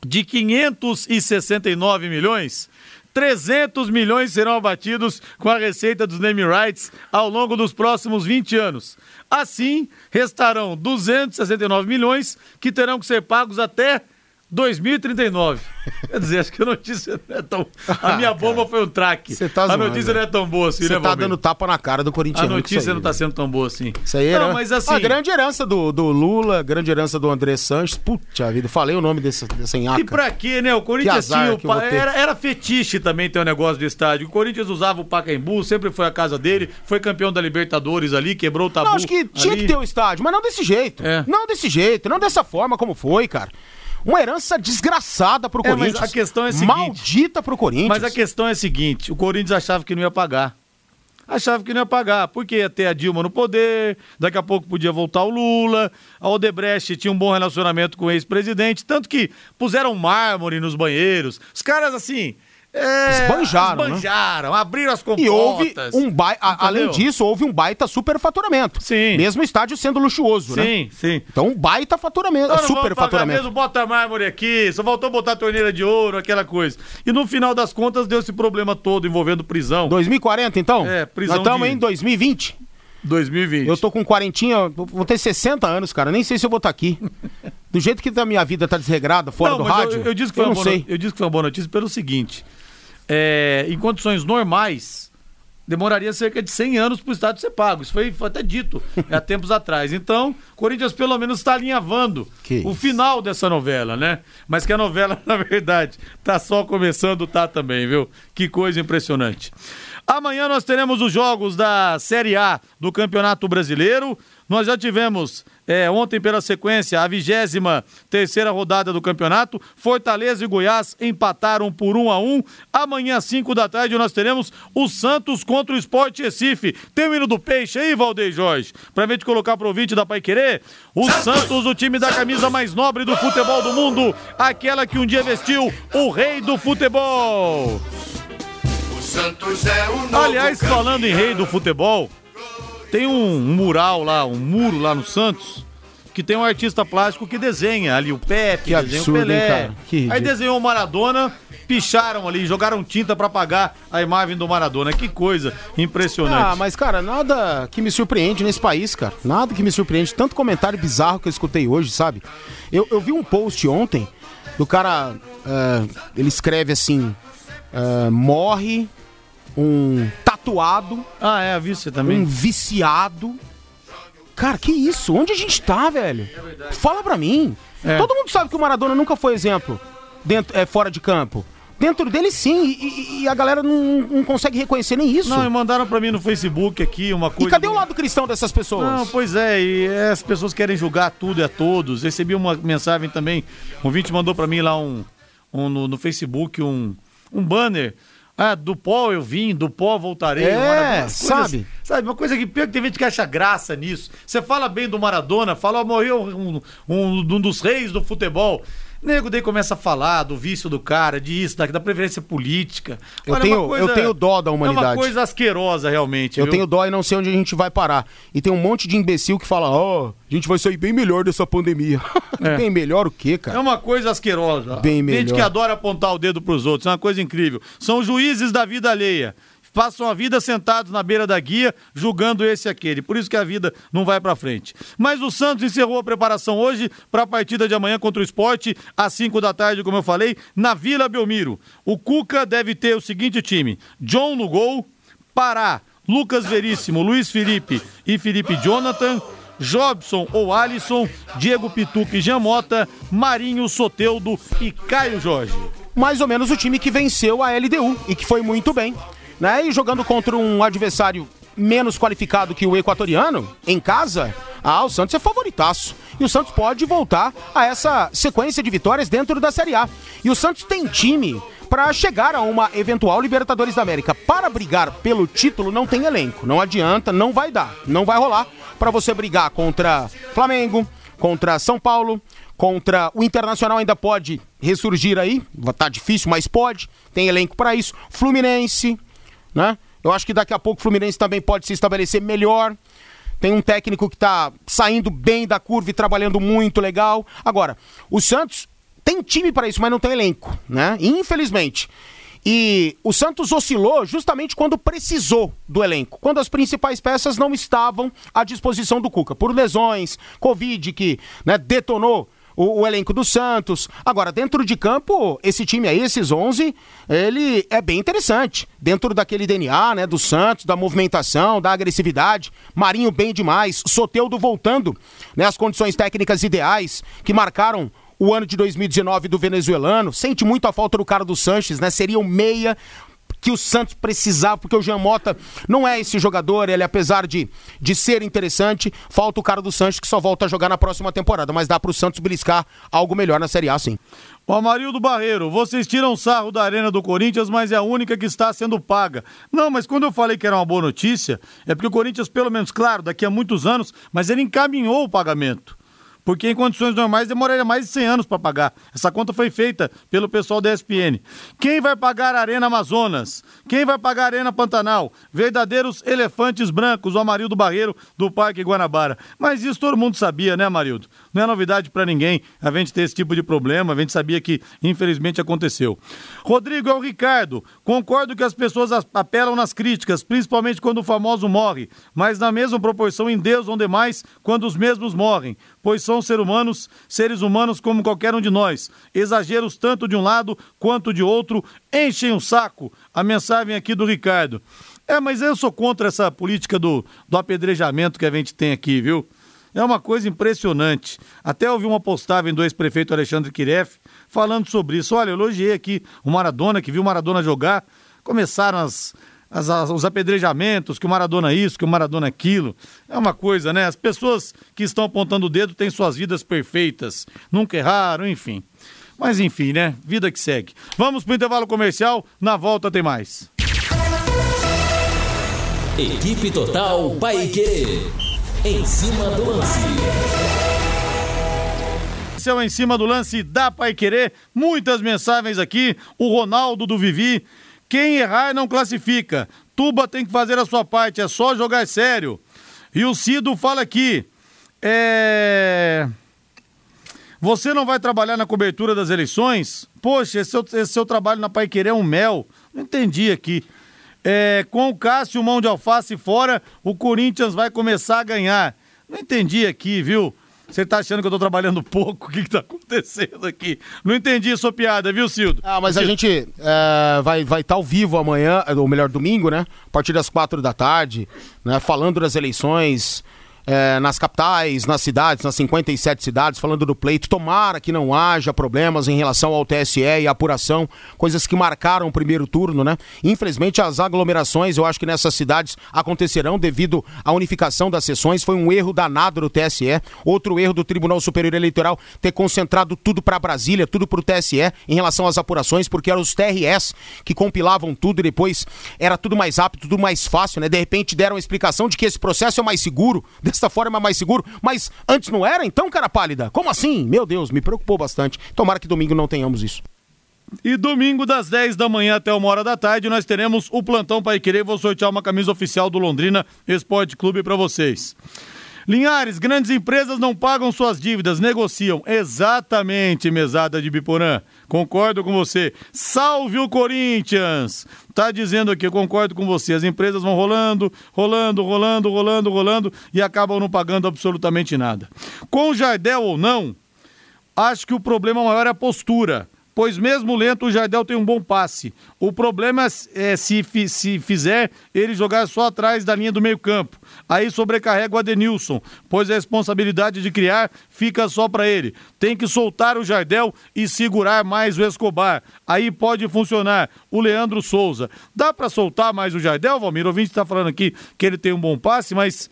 de 569 milhões, 300 milhões serão abatidos com a receita dos name rights ao longo dos próximos 20 anos. Assim, restarão 269 milhões que terão que ser pagos até 2039. Quer dizer, acho que a notícia não é tão. A minha bomba foi um traque. Você tá a zoando, notícia né? não é tão boa assim, Você né, tá Valmir? dando tapa na cara do A Corinthians. notícia não tá sendo tão boa assim. Isso aí Não, era mas assim. a grande herança do, do Lula, grande herança do André Sanches. Puta vida, falei o nome desse, dessa nhaca. E pra quê, né? O Corinthians tinha. o pa-. Era, era fetiche também ter o negócio do estádio. O Corinthians usava o Pacaembu, sempre foi a casa dele, foi campeão da Libertadores ali, quebrou o tabu. Não, acho que tinha ali. que ter o estádio, mas não desse jeito. É. Não desse jeito, não dessa forma como foi, cara. Uma herança desgraçada pro É, mas Corinthians. a questão é a seguinte- Maldita pro Corinthians. Mas a questão é a seguinte: o Corinthians achava que não ia pagar. Achava que não ia pagar, porque ia ter a Dilma no poder, daqui a pouco podia voltar o Lula, a Odebrecht tinha um bom relacionamento com o ex-presidente, tanto que puseram mármore nos banheiros. Os caras, assim. É, Esbanjaram, né? esbanjaram, abriram as comportas. E houve um baita. Além disso, houve um baita superfaturamento. Sim. Mesmo o estádio sendo luxuoso, né? Sim, sim. Então, um baita faturamento. Pagar superfaturamento. mesmo, bota mármore aqui, só faltou botar torneira de ouro, aquela coisa. E no final das contas deu esse problema todo envolvendo prisão. 2040, então? É, prisão Nós estamos de- em 2020. 2020. Eu tô com quarentinha, vou ter 60 anos, cara. Nem sei se eu vou estar aqui. Do jeito que a minha vida tá desregrada fora Não, do rádio. Eu, eu disse que foi eu não boa, sei. eu disse que foi uma boa notícia pelo seguinte: é, em condições normais, demoraria cerca de 100 anos para o estádio ser pago. Isso foi, foi até dito há tempos atrás. Então, Corinthians pelo menos está alinhavando Que o isso. final dessa novela, né? Mas que a novela, na verdade, tá só começando, tá também, viu? Que coisa impressionante. Amanhã nós teremos os jogos da Série A do Campeonato Brasileiro. Nós já tivemos é, ontem pela sequência a vigésima terceira rodada do campeonato. Fortaleza e Goiás empataram por um a um. Amanhã às 5 da tarde nós teremos o Santos contra o Sport Recife. Tem o hino do peixe aí, Valdeir Jorge? Pra gente colocar pro ouvinte da Pai Querer. O Santos, o time da camisa mais nobre do futebol do mundo. Aquela que um dia vestiu o rei do futebol. O Santos é Aliás, falando em rei do futebol, tem um mural lá, um muro lá no Santos, que tem um artista plástico que desenha ali o Pepe, Que desenha absurdo, o Pelé. hein, ridículo. Aí desenhou o Maradona, picharam ali, jogaram tinta pra apagar a imagem do Maradona. Que coisa impressionante. Ah, mas, cara, nada que me surpreende nesse país, cara. Nada que me surpreende. Tanto comentário bizarro que eu escutei hoje, sabe? Eu, eu vi um post ontem do cara. é, ele escreve assim: é, morre um tatuado, Ah, é, viu você também? um viciado. Cara, que isso? Onde a gente tá, velho? Fala pra mim. É. Todo mundo sabe que o Maradona nunca foi exemplo dentro, é, fora de campo. Dentro dele, sim. E, e- e a galera não, não consegue reconhecer nem isso. Não, e mandaram pra mim no Facebook aqui uma coisa. E cadê o lado cristão dessas pessoas? Não, pois é, e as pessoas querem julgar tudo e a todos. Recebi uma mensagem também, um ouvinte mandou pra mim lá um, um no, no Facebook um, um banner. Ah, do pó eu vim, do pó voltarei. É, Maradona, sabe? Sabe, uma coisa que pior que tem gente que acha graça nisso. Você fala bem do Maradona, fala, ó, morreu um, um, um dos reis do futebol. Nego daí começa a falar do vício do cara, disso, da, da preferência política. Eu Olha, é tenho- uma eu tenho dó da É uma humanidade. coisa asquerosa, realmente. Eu viu? tenho dó e não sei onde a gente vai parar. E tem um monte de imbecil que fala, ó, a gente vai sair bem melhor dessa pandemia. É. bem melhor o quê, É cara? uma coisa asquerosa. Bem Gente melhor. que adora apontar o dedo pros outros, é uma coisa incrível. São juízes da vida alheia. Passam a vida sentados na beira da guia, julgando esse e aquele. Por isso que a vida não vai pra frente. Mas o Santos encerrou a preparação hoje para a partida de amanhã contra o esporte, às 5 da tarde, como eu falei, na Vila Belmiro. O Cuca deve ter o seguinte time: John no gol, Pará, Lucas Veríssimo, Luiz Felipe e Felipe Jonathan. Jobson ou Alisson, Diego Pituca e Jamota, Marinho Soteudo e Caio Jorge. Mais ou menos o time que venceu a LDU e que foi muito bem. Né? E jogando contra um adversário menos qualificado que o equatoriano, em casa, ah, o Santos é favoritaço. E o Santos pode voltar a essa sequência de vitórias dentro da Série A. E o Santos tem time para chegar a uma eventual Libertadores da América. Para brigar pelo título não tem elenco, não adianta, não vai dar, não vai rolar para você brigar contra Flamengo, contra São Paulo, contra o Internacional ainda pode ressurgir aí, tá difícil, mas pode, tem elenco para isso. Fluminense, né? Eu acho que daqui a pouco o Fluminense também pode se estabelecer melhor. Tem um técnico que tá saindo bem da curva e trabalhando muito legal. Agora, o Santos tem time para isso, mas não tem elenco, né? Infelizmente. E o Santos oscilou justamente quando precisou do elenco, quando as principais peças não estavam à disposição do Cuca, por lesões, Covid que né, detonou o, o, elenco do Santos. Agora, dentro de campo, esse time aí, esses 11, ele é bem interessante. Dentro daquele DNA, né, do Santos, da movimentação, da agressividade. Marinho bem demais. Soteudo voltando, né, as condições técnicas ideais que marcaram o ano de 2019 do venezuelano. Sente muito a falta do cara do Sanches, né? Seria o meia que o Santos precisava, porque o Jean Mota não é esse jogador, ele apesar de, de ser interessante, falta o cara do Santos que só volta a jogar na próxima temporada, mas dá para o Santos beliscar algo melhor na Série A, sim. O Amarildo Barreiro, vocês tiram sarro da Arena do Corinthians, mas é a única que está sendo paga. Não, mas quando eu falei que era uma boa notícia, é porque o Corinthians, pelo menos, claro, daqui a muitos anos, mas ele encaminhou o pagamento porque em condições normais demoraria mais de 100 anos para pagar. Essa conta foi feita pelo pessoal da ESPN. Quem vai pagar a Arena Amazonas? Quem vai pagar a Arena Pantanal? Verdadeiros elefantes brancos, o Amarildo Barreiro do Parque Guanabara. Mas isso todo mundo sabia, né, Amarildo? Não é novidade para ninguém a gente ter esse tipo de problema, a gente sabia que infelizmente aconteceu. Rodrigo é o Ricardo. Concordo que as pessoas apelam nas críticas, principalmente quando o famoso morre, mas na mesma proporção em Deus onde mais quando os mesmos morrem pois são seres humanos, seres humanos como qualquer um de nós. Exageros tanto de um lado quanto de outro enchem o saco. A mensagem aqui do Ricardo. É, mas eu sou contra essa política do, do apedrejamento que a gente tem aqui, viu? É uma coisa impressionante. Até ouvi uma postagem do ex-prefeito Alexandre Kiref falando sobre isso. Olha, eu elogiei aqui o Maradona, que viu o Maradona jogar. Começaram as, as, as, os apedrejamentos, que o Maradona isso, que o Maradona aquilo. É uma coisa, né? As pessoas que estão apontando o dedo têm suas vidas perfeitas, nunca erraram, enfim. Mas enfim, né? Vida que segue. Vamos para o intervalo comercial, na volta tem mais. Equipe Total Paique. Em cima do lance. Esse é o Em Cima do Lance da Pai Querer. Muitas mensagens aqui. O Ronaldo do Vivi quem errar não classifica. Tuba tem que fazer a sua parte, é só jogar sério. E o Cido fala aqui. É. Você não vai trabalhar na cobertura das eleições? Poxa, esse seu, esse seu trabalho na Pai Querer é um mel. Não entendi aqui. É, com o Cássio Mão de Alface fora, o Corinthians vai começar a ganhar. Não entendi aqui, viu? Você tá achando que eu tô trabalhando pouco? O que que tá acontecendo aqui? Não entendi a sua piada, viu, Cildo? Ah, mas a gente é, vai estar vai tá ao vivo amanhã, ou melhor, domingo, né? A partir das quatro da tarde, né? Falando das eleições é, nas capitais, nas cidades, nas 57 cidades, falando do pleito. Tomara que não haja problemas em relação ao TSE e apuração, coisas que marcaram o primeiro turno, né? Infelizmente, as aglomerações, eu acho que nessas cidades acontecerão devido à unificação das sessões. Foi um erro danado do TSE, outro erro do Tribunal Superior Eleitoral ter concentrado tudo para Brasília, tudo para o TSE em relação às apurações, porque eram os TRS que compilavam tudo e depois era tudo mais rápido, tudo mais fácil, né? De repente deram a explicação de que esse processo é mais seguro desta forma mais seguro. Mas antes não era, então, cara pálida? Como assim? Meu Deus, me preocupou bastante. Tomara que domingo não tenhamos isso. E domingo, das 10 da manhã até uma hora da tarde, nós teremos o plantão para querer. Vou sortear uma camisa oficial do Londrina Esporte Clube para vocês. Linhares, grandes empresas não pagam suas dívidas, negociam. Exatamente, mesada de Biporã. Concordo com você. Salve o Corinthians! Tá dizendo aqui, concordo com você. As empresas vão rolando, rolando, rolando, rolando, rolando e acabam não pagando absolutamente nada. Com Jardel ou não, acho que o problema maior é a postura pois mesmo lento o Jardel tem um bom passe. O problema é se, se fizer ele jogar só atrás da linha do meio campo. Aí sobrecarrega o Adenilson, pois a responsabilidade de criar fica só para ele. Tem que soltar o Jardel e segurar mais o Escobar. Aí pode funcionar. O Leandro Souza. Dá para soltar mais o Jardel, Valmir? O ouvinte está falando aqui que ele tem um bom passe, mas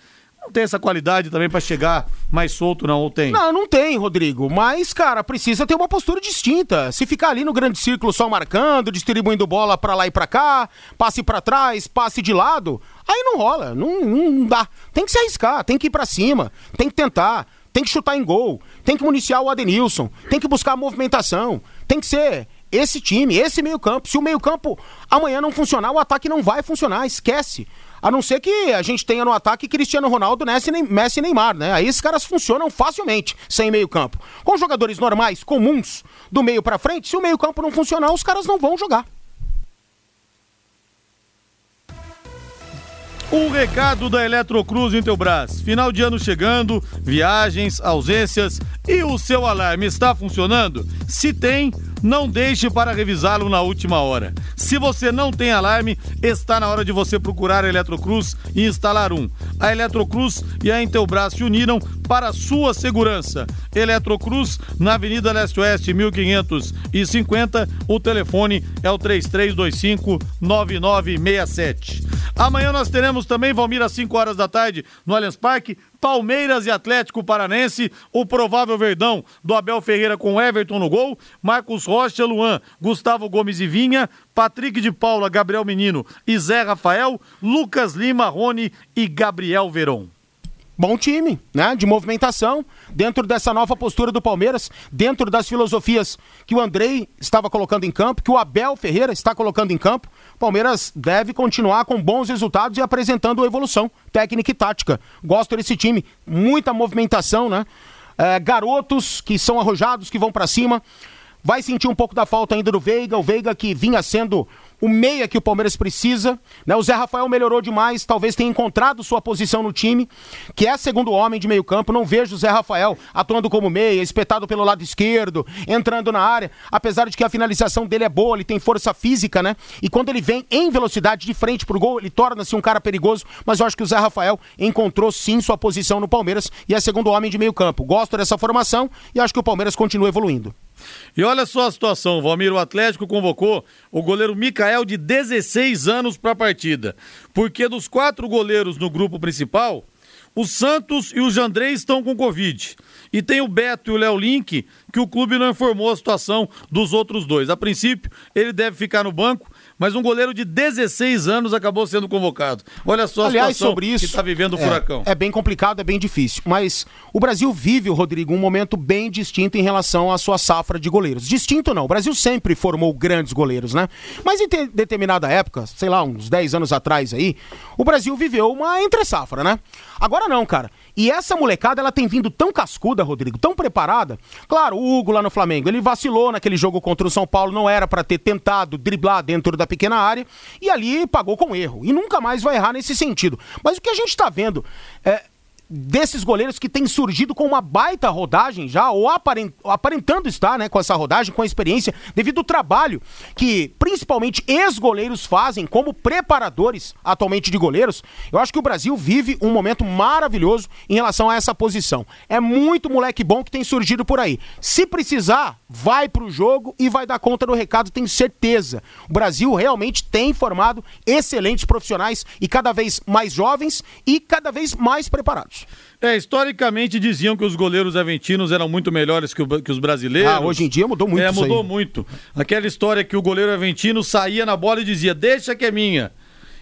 não tem essa qualidade também para chegar mais solto, não, ou tem? Não, não tem, Rodrigo. Mas, cara, precisa ter uma postura distinta. Se ficar ali no grande círculo só marcando, distribuindo bola para lá e para cá, passe para trás, passe de lado, aí não rola, não, não dá. Tem que se arriscar, tem que ir para cima, tem que tentar, tem que chutar em gol, tem que municiar o Adenilson, tem que buscar a movimentação, tem que ser esse time, esse meio-campo. Se o meio-campo amanhã não funcionar, o ataque não vai funcionar, esquece. A não ser que a gente tenha no ataque Cristiano Ronaldo, Messi e Neymar, né? Aí esses caras funcionam facilmente sem meio-campo. Com jogadores normais, comuns, do meio para frente, se o meio-campo não funcionar, os caras não vão jogar. Um recado da Eletrocruz em Teubras. Final de ano chegando, viagens, ausências e o seu alarme está funcionando? Se tem, não deixe para revisá-lo na última hora. Se você não tem alarme, está na hora de você procurar a Eletrocruz e instalar um. A Eletrocruz e a Intelbras se uniram para sua segurança. Eletrocruz, na Avenida Leste Oeste, 1550. O telefone é o 3325 9967. Amanhã nós teremos também, Valmir, às 5 horas da tarde, no Allianz Parque, Palmeiras e Atlético Paranense, o provável verdão do Abel Ferreira com Everton no gol, Marcos Rocha, Luan, Gustavo Gomes e Vinha, Patrick de Paula, Gabriel Menino e Zé Rafael, Lucas Lima, Rony e Gabriel Veron bom time, né? De movimentação, dentro dessa nova postura do Palmeiras, dentro das filosofias que o Andrei estava colocando em campo, que o Abel Ferreira está colocando em campo. Palmeiras deve continuar com bons resultados e apresentando evolução técnica e tática. Gosto desse time, muita movimentação, né? É, garotos que são arrojados, que vão para cima. Vai sentir um pouco da falta ainda do Veiga, o Veiga que vinha sendo o meia que o Palmeiras precisa. Né? O Zé Rafael melhorou demais, talvez tenha encontrado sua posição no time, que é segundo homem de meio campo. Não vejo o Zé Rafael atuando como meia, espetado pelo lado esquerdo, entrando na área, apesar de que a finalização dele é boa, ele tem força física, né? E quando ele vem em velocidade de frente pro gol, ele torna-se um cara perigoso, mas eu acho que o Zé Rafael encontrou sim sua posição no Palmeiras e é segundo homem de meio campo. Gosto dessa formação e acho que o Palmeiras continua evoluindo. E olha só a situação, Valmir, o Atlético convocou o goleiro Mikael de 16 anos para a partida. Porque dos quatro goleiros no grupo principal, o Santos e o Jandrei estão com Covid. E tem o Beto e o Léo Link, que o clube não informou a situação dos outros dois. A princípio, ele deve ficar no banco mas um goleiro de 16 anos acabou sendo convocado. Olha só a Aliás, situação sobre isso, que está vivendo o é, Furacão. É bem complicado, é bem difícil. Mas o Brasil vive, Rodrigo, um momento bem distinto em relação à sua safra de goleiros. Distinto não, o Brasil sempre formou grandes goleiros, né? Mas em determinada época, sei lá, uns 10 anos atrás aí, o Brasil viveu uma entre-safra, né? Agora não, cara. E essa molecada, ela tem vindo tão cascuda, Rodrigo, tão preparada. Claro, o Hugo lá no Flamengo, ele vacilou naquele jogo contra o São Paulo, não era para ter tentado driblar dentro da pequena área, e ali pagou com erro. E nunca mais vai errar nesse sentido. Mas o que a gente tá vendo é desses goleiros que têm surgido com uma baita rodagem já, ou aparentando estar né, com essa rodagem, com a experiência, devido ao trabalho que principalmente ex-goleiros fazem como preparadores atualmente de goleiros, eu acho que o Brasil vive um momento maravilhoso em relação a essa posição. É muito moleque bom que tem surgido por aí. Se precisar, vai pro jogo e vai dar conta do recado, tenho certeza. O Brasil realmente tem formado excelentes profissionais e cada vez mais jovens e cada vez mais preparados. É, historicamente diziam que os goleiros aventinos eram muito melhores que, o, que os brasileiros. Ah, hoje em dia mudou muito É, mudou muito. Aquela história que o goleiro aventino saía na bola e dizia: Deixa que é minha.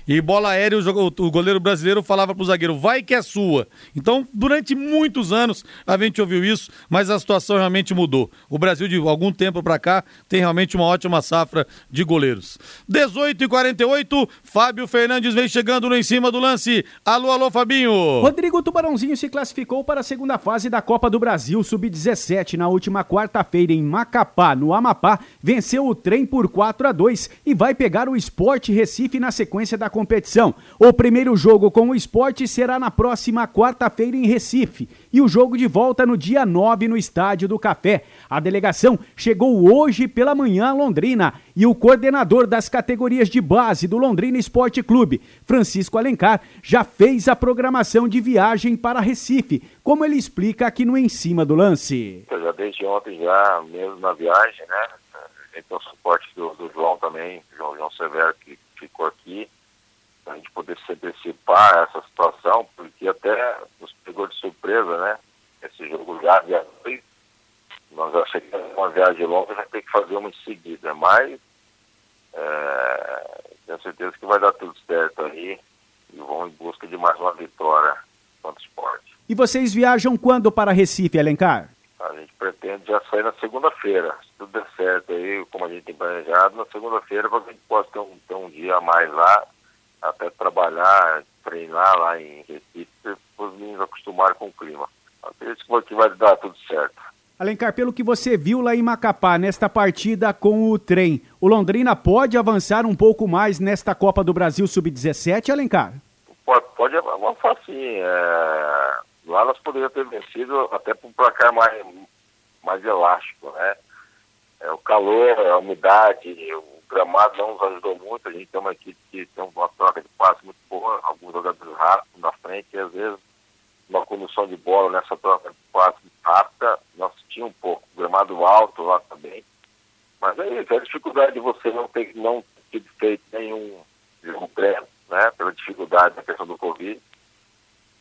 E bola aérea, o, goleiro brasileiro falava pro zagueiro, vai que é sua. Então, durante muitos anos a gente ouviu isso, mas a situação realmente mudou. O Brasil, de algum tempo para cá, tem realmente uma ótima safra de goleiros. 18 e 48 Fábio Fernandes vem chegando no em cima do lance. Alô, alô, Fabinho. Rodrigo Tubarãozinho se classificou para a segunda fase da Copa do Brasil Sub-17 na última quarta-feira em Macapá, no Amapá. Venceu o trem por 4 a 2 e vai pegar o Esporte Recife na sequência da competição. O primeiro jogo com o esporte será na próxima quarta-feira em Recife e o jogo de volta no dia 9 no Estádio do Café. A delegação chegou hoje pela manhã a Londrina e o coordenador das categorias de base do Londrina Esporte Clube, Francisco Alencar, já fez a programação de viagem para Recife, como ele explica aqui no Em Cima do Lance. Já desde ontem, já mesmo na viagem, né? Tem o suporte do, do João também, João, João Severo, que ficou aqui a gente poder se antecipar essa situação, porque até nos pegou de surpresa, né? Esse jogo já viajou, nós achamos que uma viagem longa já tem que fazer uma em seguida, mas é, tenho certeza que vai dar tudo certo aí e vão em busca de mais uma vitória contra o esporte. E vocês viajam quando para Recife, Alencar? A gente pretende já sair na segunda-feira. Se tudo der certo aí, como a gente tem planejado, na segunda-feira para que a gente possa ter um, ter um dia a mais lá até trabalhar, treinar lá em Recife, para os meninos acostumarem com o clima. Acredito que vai dar tudo certo. Alencar, pelo que você viu lá em Macapá, nesta partida com o trem, o Londrina pode avançar um pouco mais nesta Copa do Brasil Sub-17, Alencar? Pode pode, falar assim, é, lá nós poderíamos ter vencido até por um placar mais, mais elástico, né? É, o calor, a umidade, o gramado não nos ajudou muito, a gente tem uma equipe que tem uma troca de passe muito boa, alguns jogadores rápidos na frente, e às vezes uma condução de bola nessa troca de passe rápida, nós tínhamos um pouco, gramado alto lá também. Mas é isso, é a dificuldade de você não ter, não ter feito nenhum jogo pré, né, pela dificuldade da questão do Covid.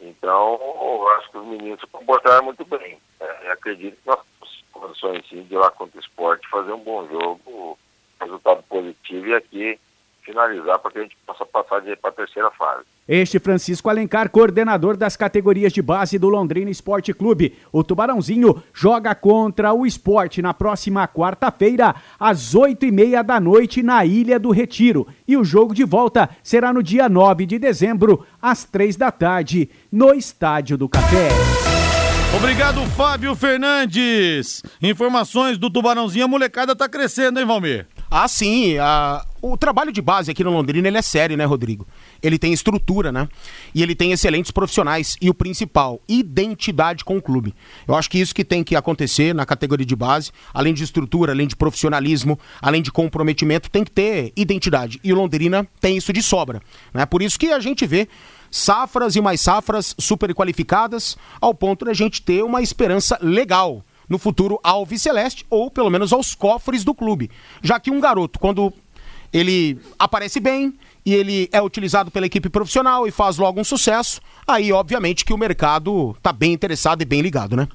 Então, eu acho que os meninos se comportaram muito bem. É, acredito que nós temos condições sim de ir lá contra o esporte, fazer um bom jogo, resultado positivo e aqui finalizar para que a gente possa passar para a terceira fase. Este Francisco Alencar, coordenador das categorias de base do Londrina Esporte Clube. O Tubarãozinho joga contra o esporte na próxima quarta-feira, às oito e meia da noite, na Ilha do Retiro. E o jogo de volta será no dia 9 de dezembro, às três da tarde, no Estádio do Café. Obrigado, Fábio Fernandes. Informações do Tubarãozinho, a molecada tá crescendo, hein, Valmir? Ah, sim. A... O trabalho de base aqui no Londrina ele é sério, né, Rodrigo? Ele tem estrutura, né? E ele tem excelentes profissionais. E o principal, identidade com o clube. Eu acho que isso que tem que acontecer na categoria de base, além de estrutura, além de profissionalismo, além de comprometimento, tem que ter identidade. E o Londrina tem isso de sobra. Né? Por isso que a gente vê safras e mais safras super qualificadas, ao ponto de a gente ter uma esperança legal no futuro ao Celeste ou pelo menos aos cofres do clube. Já que um garoto, quando ele aparece bem e ele é utilizado pela equipe profissional e faz logo um sucesso, aí obviamente que o mercado está bem interessado e bem ligado, né?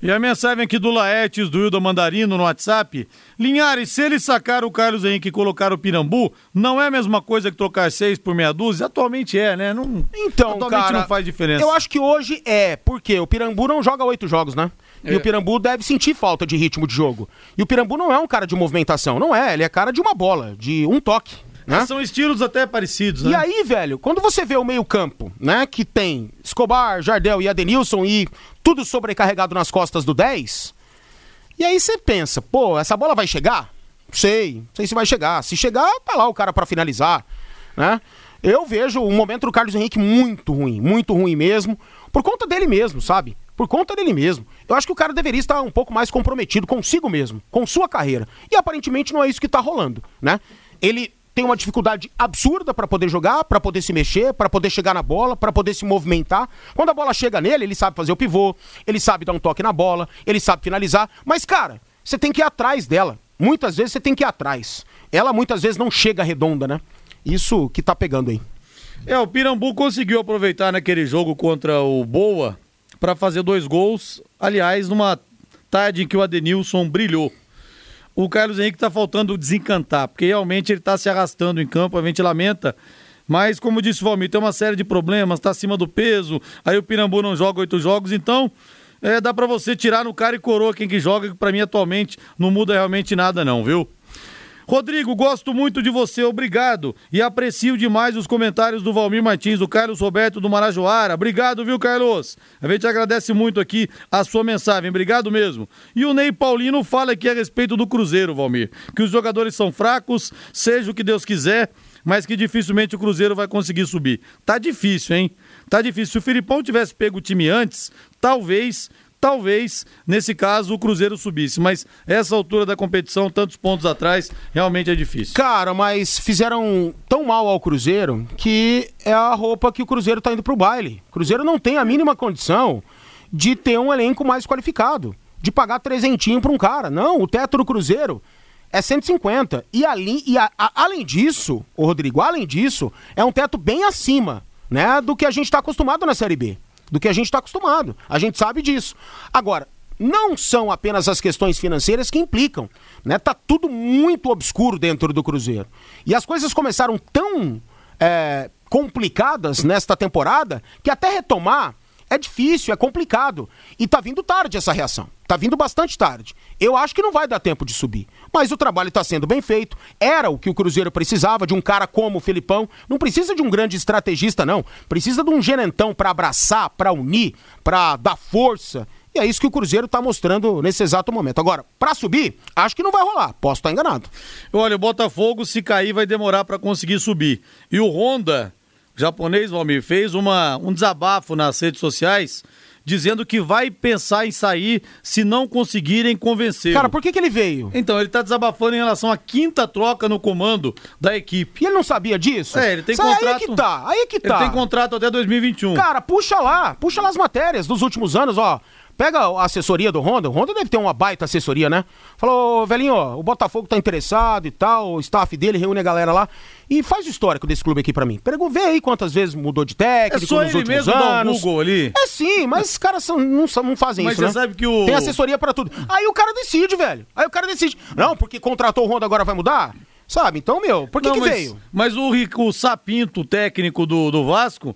E a mensagem aqui do Laetes, do Hildo Mandarino no WhatsApp. Linhares, se eles sacaram o Carlos Henrique e colocaram o Pirambu, não é a mesma coisa que trocar seis por meia dúzia? Atualmente é, né? Não, então, atualmente cara, não faz diferença. Eu acho que hoje é, porque o Pirambu não joga oito jogos, né? E é. o Pirambu deve sentir falta de ritmo de jogo. E o Pirambu não é um cara de movimentação, não é. Ele é cara de uma bola, de um toque. Né? São estilos até parecidos, né? E aí, velho, quando você vê o meio-campo, né, que tem Escobar, Jardel e Adenilson e tudo sobrecarregado nas costas do 10, e aí você pensa, pô, essa bola vai chegar? Sei, não sei se vai chegar. Se chegar, tá lá o cara para finalizar, né? Eu vejo o momento do Carlos Henrique muito ruim, muito ruim mesmo, por conta dele mesmo, sabe? Por conta dele mesmo. Eu acho que o cara deveria estar um pouco mais comprometido consigo mesmo, com sua carreira. E aparentemente não é isso que tá rolando, né? Ele tem uma dificuldade absurda para poder jogar, para poder se mexer, para poder chegar na bola, para poder se movimentar. Quando a bola chega nele, ele sabe fazer o pivô, ele sabe dar um toque na bola, ele sabe finalizar. Mas, cara, você tem que ir atrás dela. Muitas vezes você tem que ir atrás. Ela muitas vezes não chega redonda, né? Isso que tá pegando aí. É, o Pirambu conseguiu aproveitar naquele jogo contra o Boa para fazer dois gols. Aliás, numa tarde em que o Adenilson brilhou o Carlos Henrique está faltando desencantar, porque realmente ele está se arrastando em campo, a gente lamenta. Mas, como disse o Valmir, tem uma série de problemas, está acima do peso, aí o Pirambu não joga oito jogos, então é, dá para você tirar no cara e coroa quem que joga, que para mim atualmente não muda realmente nada não, viu? Rodrigo, gosto muito de você, obrigado. E aprecio demais os comentários do Valmir Martins, do Carlos Roberto do Marajoara. Obrigado, viu, Carlos? A gente agradece muito aqui a sua mensagem, obrigado mesmo. E o Ney Paulino fala aqui a respeito do Cruzeiro, Valmir. Que os jogadores são fracos, seja o que Deus quiser, mas que dificilmente o Cruzeiro vai conseguir subir. Tá difícil, hein? Tá difícil. Se o Filipão tivesse pego o time antes, talvez talvez, nesse caso, o Cruzeiro subisse. Mas essa altura da competição, tantos pontos atrás, realmente é difícil. Cara, mas fizeram tão mal ao Cruzeiro que é a roupa que o Cruzeiro tá indo pro baile. O Cruzeiro não tem a mínima condição de ter um elenco mais qualificado, de pagar trezentinho pra um cara. Não, o teto do Cruzeiro é 150. E, ali, e a, a, além disso, o Rodrigo, além disso, é um teto bem acima né, do que a gente está acostumado na Série B do que a gente está acostumado. A gente sabe disso. Agora, não são apenas as questões financeiras que implicam, né? Tá tudo muito obscuro dentro do Cruzeiro. E as coisas começaram tão é, complicadas nesta temporada que até retomar é difícil, é complicado. E tá vindo tarde essa reação. Tá vindo bastante tarde. Eu acho que não vai dar tempo de subir. Mas o trabalho está sendo bem feito. Era o que o Cruzeiro precisava, de um cara como o Filipão. Não precisa de um grande estrategista, não. Precisa de um gerentão para abraçar, para unir, para dar força. E é isso que o Cruzeiro está mostrando nesse exato momento. Agora, para subir, acho que não vai rolar. Posso estar enganado. Olha, o Botafogo, se cair, vai demorar para conseguir subir. E o Honda japonês, Valmir, fez uma, um desabafo nas redes sociais dizendo que vai pensar em sair se não conseguirem convencer. Cara, por que, que ele veio? Então, ele tá desabafando em relação à quinta troca no comando da equipe. E ele não sabia disso? É, ele tem Sabe, contrato. Aí que tá, aí que tá. Ele tem contrato até 2021. Cara, puxa lá, puxa lá as matérias dos últimos anos, ó. Pega a assessoria do Honda, o Honda deve ter uma baita assessoria, né? Falou, velhinho, ó, o Botafogo tá interessado e tal, o staff dele reúne a galera lá e faz o histórico desse clube aqui pra mim. Pega, vê aí quantas vezes mudou de técnico É só nos ele últimos mesmo dar um anos. Google ali. É sim, mas os caras são- não, não fazem Mas isso, você né? sabe que o- Tem assessoria pra tudo. Aí o cara decide, velho. Aí o cara decide. Não, porque contratou o Honda agora vai mudar? Sabe? Então, meu, por que, Não, que mas, veio? Mas o, Rico- o Sapinto, técnico do, do Vasco,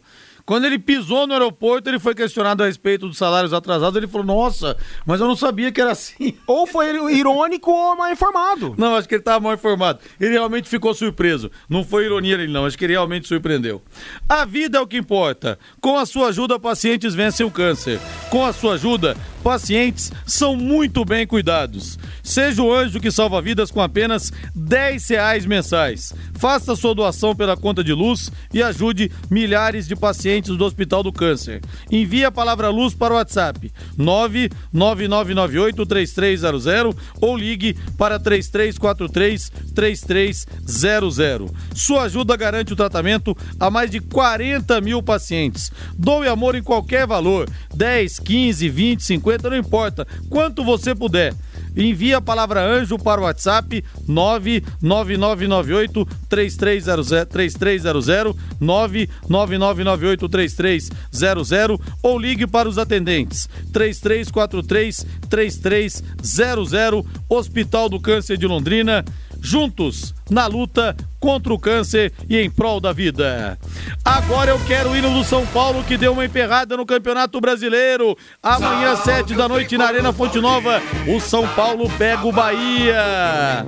quando ele pisou no aeroporto, ele foi questionado a respeito dos salários atrasados. Ele falou: Nossa, mas eu não sabia que era assim. Ou foi irônico ou mal informado. Não, acho que ele estava mal informado. Ele realmente ficou surpreso. Não foi ironia dele, não. Acho que ele realmente surpreendeu. A vida é o que importa. Com a sua ajuda, pacientes vencem o câncer. Com a sua ajuda, pacientes são muito bem cuidados. Seja o anjo que salva vidas com apenas 10 reais mensais. Faça sua doação pela conta de luz e ajude milhares de pacientes do Hospital do Câncer. Envie a palavra luz para o WhatsApp 999983300 ou ligue para 3343-3300. Sua ajuda garante o tratamento a mais de 40 mil pacientes. Doe amor em qualquer valor, 10, 15, 20, 50, não importa, quanto você puder. Envie a palavra anjo para o WhatsApp 99998 3300 3300 99998 3300 ou ligue para os atendentes 3343 3300 Hospital do Câncer de Londrina juntos na luta contra o câncer e em prol da vida. Agora eu quero o hino do São Paulo que deu uma emperrada no Campeonato Brasileiro. Amanhã, sete da noite, na Arena Fonte Nova, o São Paulo pega o Bahia.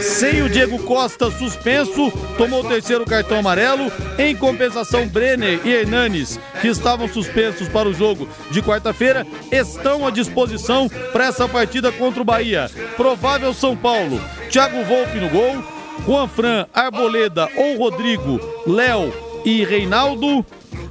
Sem o Diego Costa suspenso, tomou o terceiro cartão amarelo. Em compensação, Brenner e Hernanes, que estavam suspensos para o jogo de quarta-feira, estão à disposição para essa partida contra o Bahia. Provável São Paulo. Thiago Volpe no gol, Juan Fran, Arboleda ou Rodrigo, Léo e Reinaldo.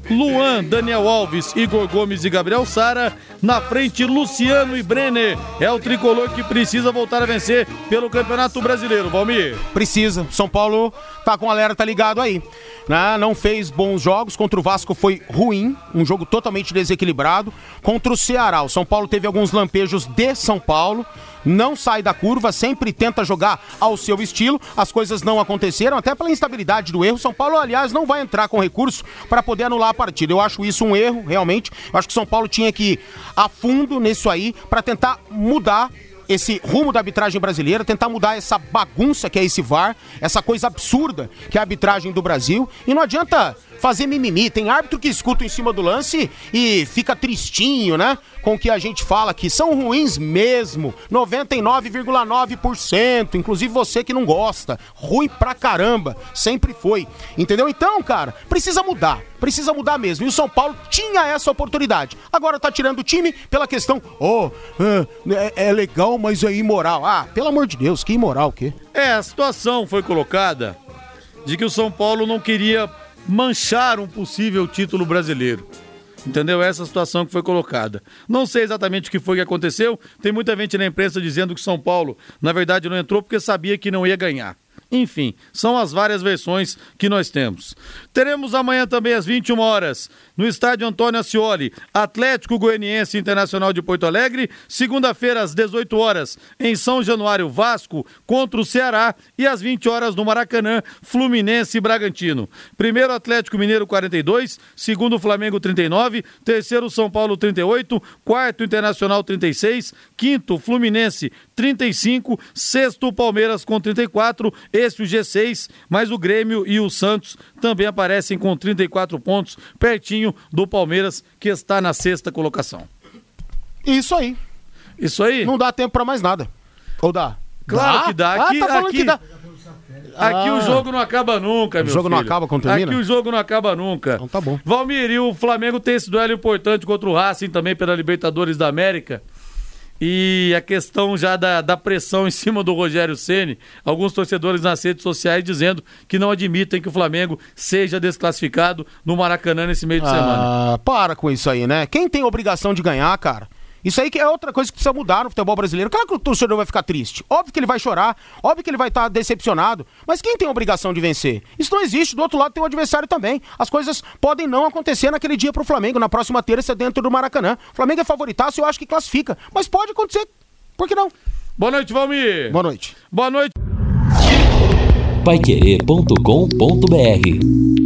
Luan, Daniel Alves, Igor Gomes e Gabriel Sara. Na frente, Luciano e Brenner. É o tricolor que precisa voltar a vencer pelo Campeonato Brasileiro, Valmir. Precisa. São Paulo tá com o alerta ligado aí. Né? Não fez bons jogos. Contra o Vasco foi ruim. Um jogo totalmente desequilibrado. Contra o Ceará. O São Paulo teve alguns lampejos de São Paulo. Não sai da curva, sempre tenta jogar ao seu estilo. As coisas não aconteceram, até pela instabilidade do erro. São Paulo, aliás, não vai entrar com recurso para poder anular a partida. Eu acho isso um erro, realmente. Eu acho que São Paulo tinha que a fundo nisso aí para tentar mudar esse rumo da arbitragem brasileira, tentar mudar essa bagunça que é esse VAR, essa coisa absurda que é a arbitragem do Brasil. E não adianta fazer mimimi. Tem árbitro que escuta em cima do lance e fica tristinho, né? Com o que a gente fala que são ruins mesmo. 99,9%. Inclusive você que não gosta. Ruim pra caramba. Sempre foi. Entendeu? Então, cara, precisa mudar. Precisa mudar mesmo. E o São Paulo tinha essa oportunidade. Agora tá tirando o time pela questão. Oh, é, é legal, mas é imoral. Ah, pelo amor de Deus, que imoral o quê? É, a situação foi colocada de que o São Paulo não queria manchar um possível título brasileiro. Entendeu? Essa situação que foi colocada. Não sei exatamente o que foi que aconteceu. Tem muita gente na imprensa dizendo que São Paulo, na verdade, não entrou porque sabia que não ia ganhar. Enfim, são as várias versões que nós temos. Teremos amanhã também às 21 horas, no estádio Antônio Ascioli, Atlético Goianiense Internacional de Porto Alegre. Segunda-feira, às 18 horas, em São Januário, Vasco contra o Ceará. E às 20 horas, no Maracanã, Fluminense e Bragantino. Primeiro, Atlético Mineiro 42. Segundo, Flamengo 39. Terceiro, São Paulo 38. Quarto, Internacional 36. Quinto, Fluminense 35. Sexto, Palmeiras com 34. Esse o G6, mas o Grêmio e o Santos também aparecem com 34 pontos, pertinho do Palmeiras, que está na sexta colocação. Isso aí. Isso aí? Não dá tempo pra mais nada. Ou dá? Claro que dá. Aqui, ah, tá falando aqui, que dá. aqui Ah. o jogo não acaba nunca, meu O jogo não filho. acaba quando termina? Aqui o jogo não acaba nunca. Então tá bom. Valmir, e o Flamengo tem esse duelo importante contra o Racing também pela Libertadores da América. E a questão já da, da pressão em cima do Rogério Ceni, alguns torcedores nas redes sociais dizendo que não admitem que o Flamengo seja desclassificado no Maracanã nesse meio de ah, semana. Para com isso aí, né? Quem tem obrigação de ganhar, cara? Isso aí que é outra coisa que precisa mudar no futebol brasileiro. Claro que o torcedor vai ficar triste. Óbvio que ele vai chorar, óbvio que ele vai estar decepcionado. Mas quem tem a obrigação de vencer? Isso não existe. Do outro lado tem o adversário também. As coisas podem não acontecer naquele dia pro Flamengo, na próxima terça dentro do Maracanã. O Flamengo é favoritaço, eu acho que classifica. Mas pode acontecer. Por que não? Boa noite, Valmir. Boa noite. Boa noite. Paiquerê.com.br